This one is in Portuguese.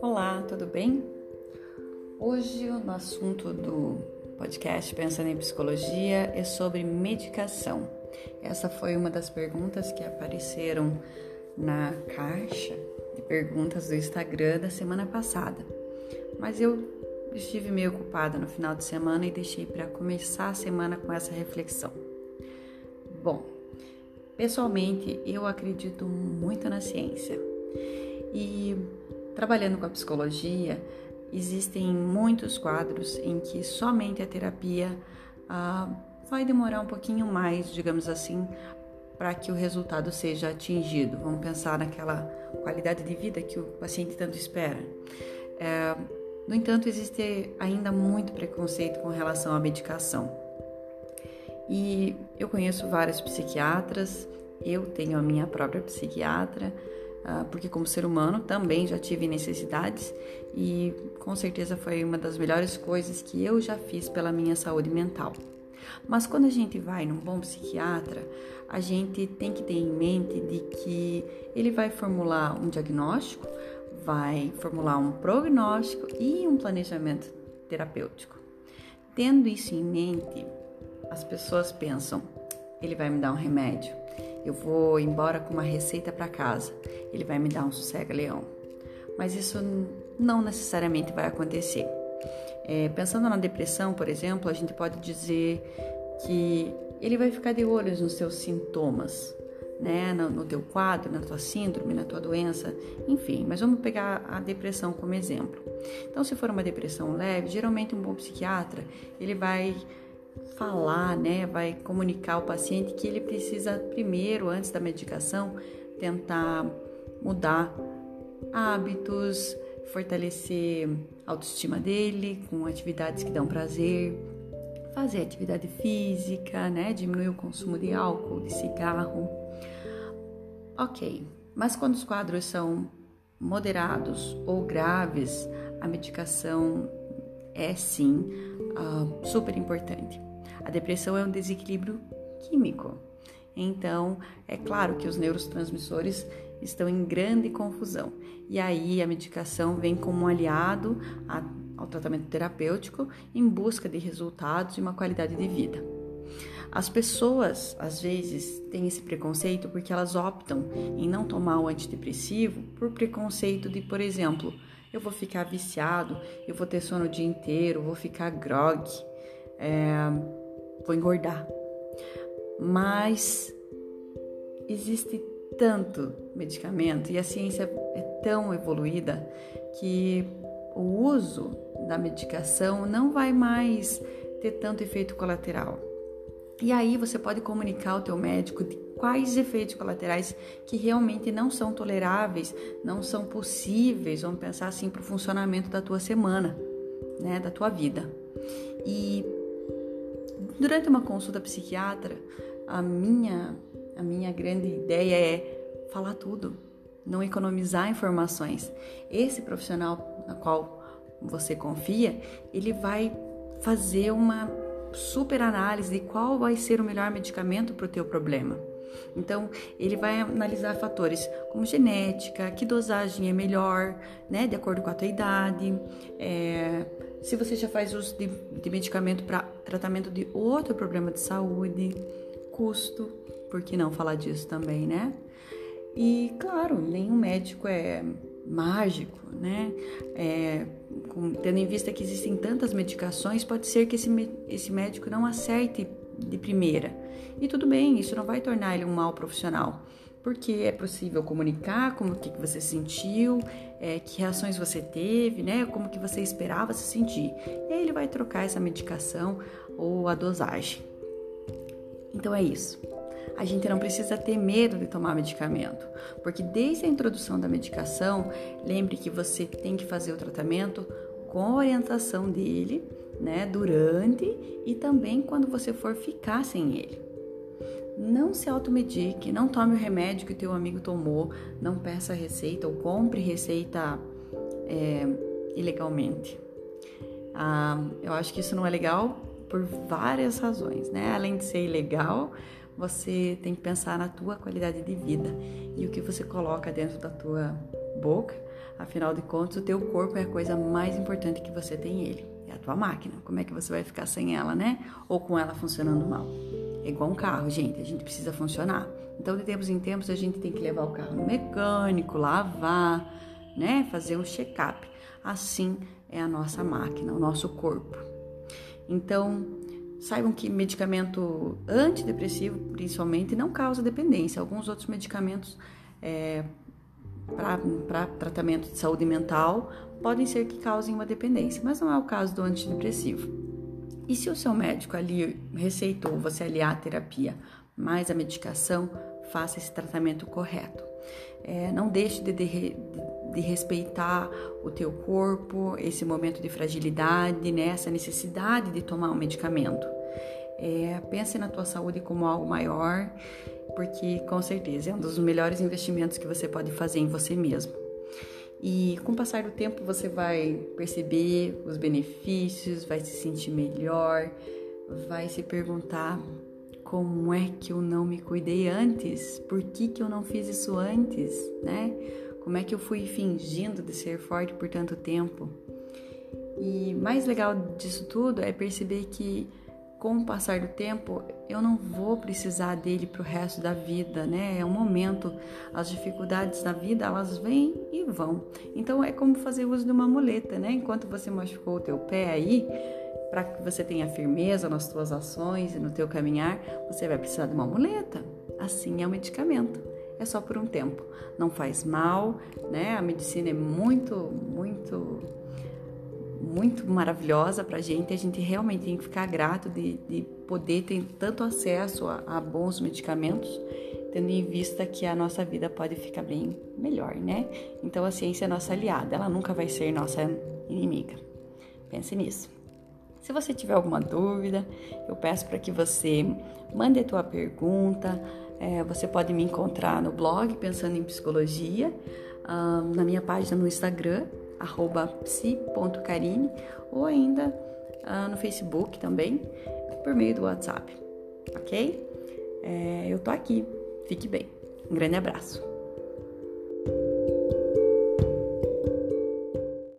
Olá, tudo bem? Hoje o assunto do podcast Pensando em Psicologia é sobre medicação. Essa foi uma das perguntas que apareceram na caixa de perguntas do Instagram da semana passada. Mas eu estive meio ocupada no final de semana e deixei para começar a semana com essa reflexão. Bom, pessoalmente eu acredito muito na ciência e trabalhando com a psicologia existem muitos quadros em que somente a terapia ah, vai demorar um pouquinho mais, digamos assim, para que o resultado seja atingido. Vamos pensar naquela qualidade de vida que o paciente tanto espera. É, no entanto, existe ainda muito preconceito com relação à medicação. E eu conheço vários psiquiatras, eu tenho a minha própria psiquiatra, ah, porque como ser humano também já tive necessidades e com certeza foi uma das melhores coisas que eu já fiz pela minha saúde mental. Mas quando a gente vai num bom psiquiatra, a gente tem que ter em mente de que ele vai formular um diagnóstico, vai formular um prognóstico e um planejamento terapêutico. Tendo isso em mente, as pessoas pensam: ele vai me dar um remédio, eu vou embora com uma receita para casa, ele vai me dar um sossega-leão. Mas isso não necessariamente vai acontecer. É, pensando na depressão, por exemplo, a gente pode dizer que ele vai ficar de olho nos seus sintomas, né, no, no teu quadro, na tua síndrome, na tua doença, enfim. Mas vamos pegar a depressão como exemplo. Então, se for uma depressão leve, geralmente um bom psiquiatra ele vai falar, né, vai comunicar ao paciente que ele precisa primeiro, antes da medicação, tentar mudar hábitos, fortalecer a autoestima dele com atividades que dão prazer, fazer atividade física, né, diminuir o consumo de álcool, de cigarro. Ok, mas quando os quadros são moderados ou graves, a medicação é sim uh, super importante. A depressão é um desequilíbrio químico. Então, é claro que os neurotransmissores estão em grande confusão. E aí a medicação vem como um aliado ao tratamento terapêutico em busca de resultados e uma qualidade de vida. As pessoas, às vezes, têm esse preconceito porque elas optam em não tomar o antidepressivo por preconceito de, por exemplo, eu vou ficar viciado, eu vou ter sono o dia inteiro, vou ficar grog, é, vou engordar. Mas existe tanto medicamento e a ciência é tão evoluída que o uso da medicação não vai mais ter tanto efeito colateral. E aí você pode comunicar ao teu médico de quais efeitos colaterais que realmente não são toleráveis, não são possíveis, vamos pensar assim, para o funcionamento da tua semana, né, da tua vida. E durante uma consulta psiquiatra, a minha a minha grande ideia é falar tudo, não economizar informações. Esse profissional na qual você confia, ele vai fazer uma super análise de qual vai ser o melhor medicamento para o teu problema. Então, ele vai analisar fatores como genética, que dosagem é melhor, né, de acordo com a tua idade, é, se você já faz uso de, de medicamento para tratamento de outro problema de saúde, custo, por que não falar disso também, né? E claro, nenhum médico é mágico, né? É, com, tendo em vista que existem tantas medicações, pode ser que esse, esse médico não acerte de primeira. E tudo bem, isso não vai tornar ele um mau profissional, porque é possível comunicar como que, você sentiu, é, que reações você teve, né? Como que você esperava se sentir. E aí ele vai trocar essa medicação ou a dosagem. Então é isso a gente não precisa ter medo de tomar medicamento, porque desde a introdução da medicação, lembre que você tem que fazer o tratamento com a orientação dele, né, durante e também quando você for ficar sem ele. Não se automedique, não tome o remédio que o teu amigo tomou, não peça receita ou compre receita é, ilegalmente. Ah, eu acho que isso não é legal por várias razões, né? Além de ser ilegal, você tem que pensar na tua qualidade de vida e o que você coloca dentro da tua boca. Afinal de contas, o teu corpo é a coisa mais importante que você tem ele. É a tua máquina. Como é que você vai ficar sem ela, né? Ou com ela funcionando mal? É igual um carro, gente. A gente precisa funcionar. Então, de tempos em tempos, a gente tem que levar o carro no mecânico, lavar, né? Fazer um check-up. Assim é a nossa máquina, o nosso corpo. Então, saibam que medicamento antidepressivo, principalmente, não causa dependência. Alguns outros medicamentos é, para tratamento de saúde mental podem ser que causem uma dependência, mas não é o caso do antidepressivo. E se o seu médico ali receitou você aliar a terapia mais a medicação, faça esse tratamento correto. É, não deixe de, de, de, respeitar o teu corpo, esse momento de fragilidade, né? essa necessidade de tomar um medicamento. É, pense na tua saúde como algo maior, porque com certeza é um dos melhores investimentos que você pode fazer em você mesmo. E com o passar do tempo você vai perceber os benefícios, vai se sentir melhor, vai se perguntar como é que eu não me cuidei antes? Por que, que eu não fiz isso antes, né? Como é que eu fui fingindo de ser forte por tanto tempo? E mais legal disso tudo é perceber que com o passar do tempo, eu não vou precisar dele para o resto da vida, né? É um momento. As dificuldades da vida, elas vêm e vão. Então é como fazer uso de uma muleta, né? Enquanto você machucou o teu pé aí, para que você tenha firmeza nas suas ações e no teu caminhar, você vai precisar de uma muleta. Assim é o medicamento. É só por um tempo. Não faz mal, né? A medicina é muito, muito, muito maravilhosa para a gente. A gente realmente tem que ficar grato de, de poder ter tanto acesso a, a bons medicamentos, tendo em vista que a nossa vida pode ficar bem melhor, né? Então a ciência é nossa aliada, ela nunca vai ser nossa inimiga. Pense nisso. Se você tiver alguma dúvida, eu peço para que você mande a tua pergunta. É, você pode me encontrar no blog Pensando em Psicologia, uh, na minha página no Instagram, psi.carine, ou ainda uh, no Facebook também, por meio do WhatsApp, ok? É, eu tô aqui, fique bem. Um grande abraço.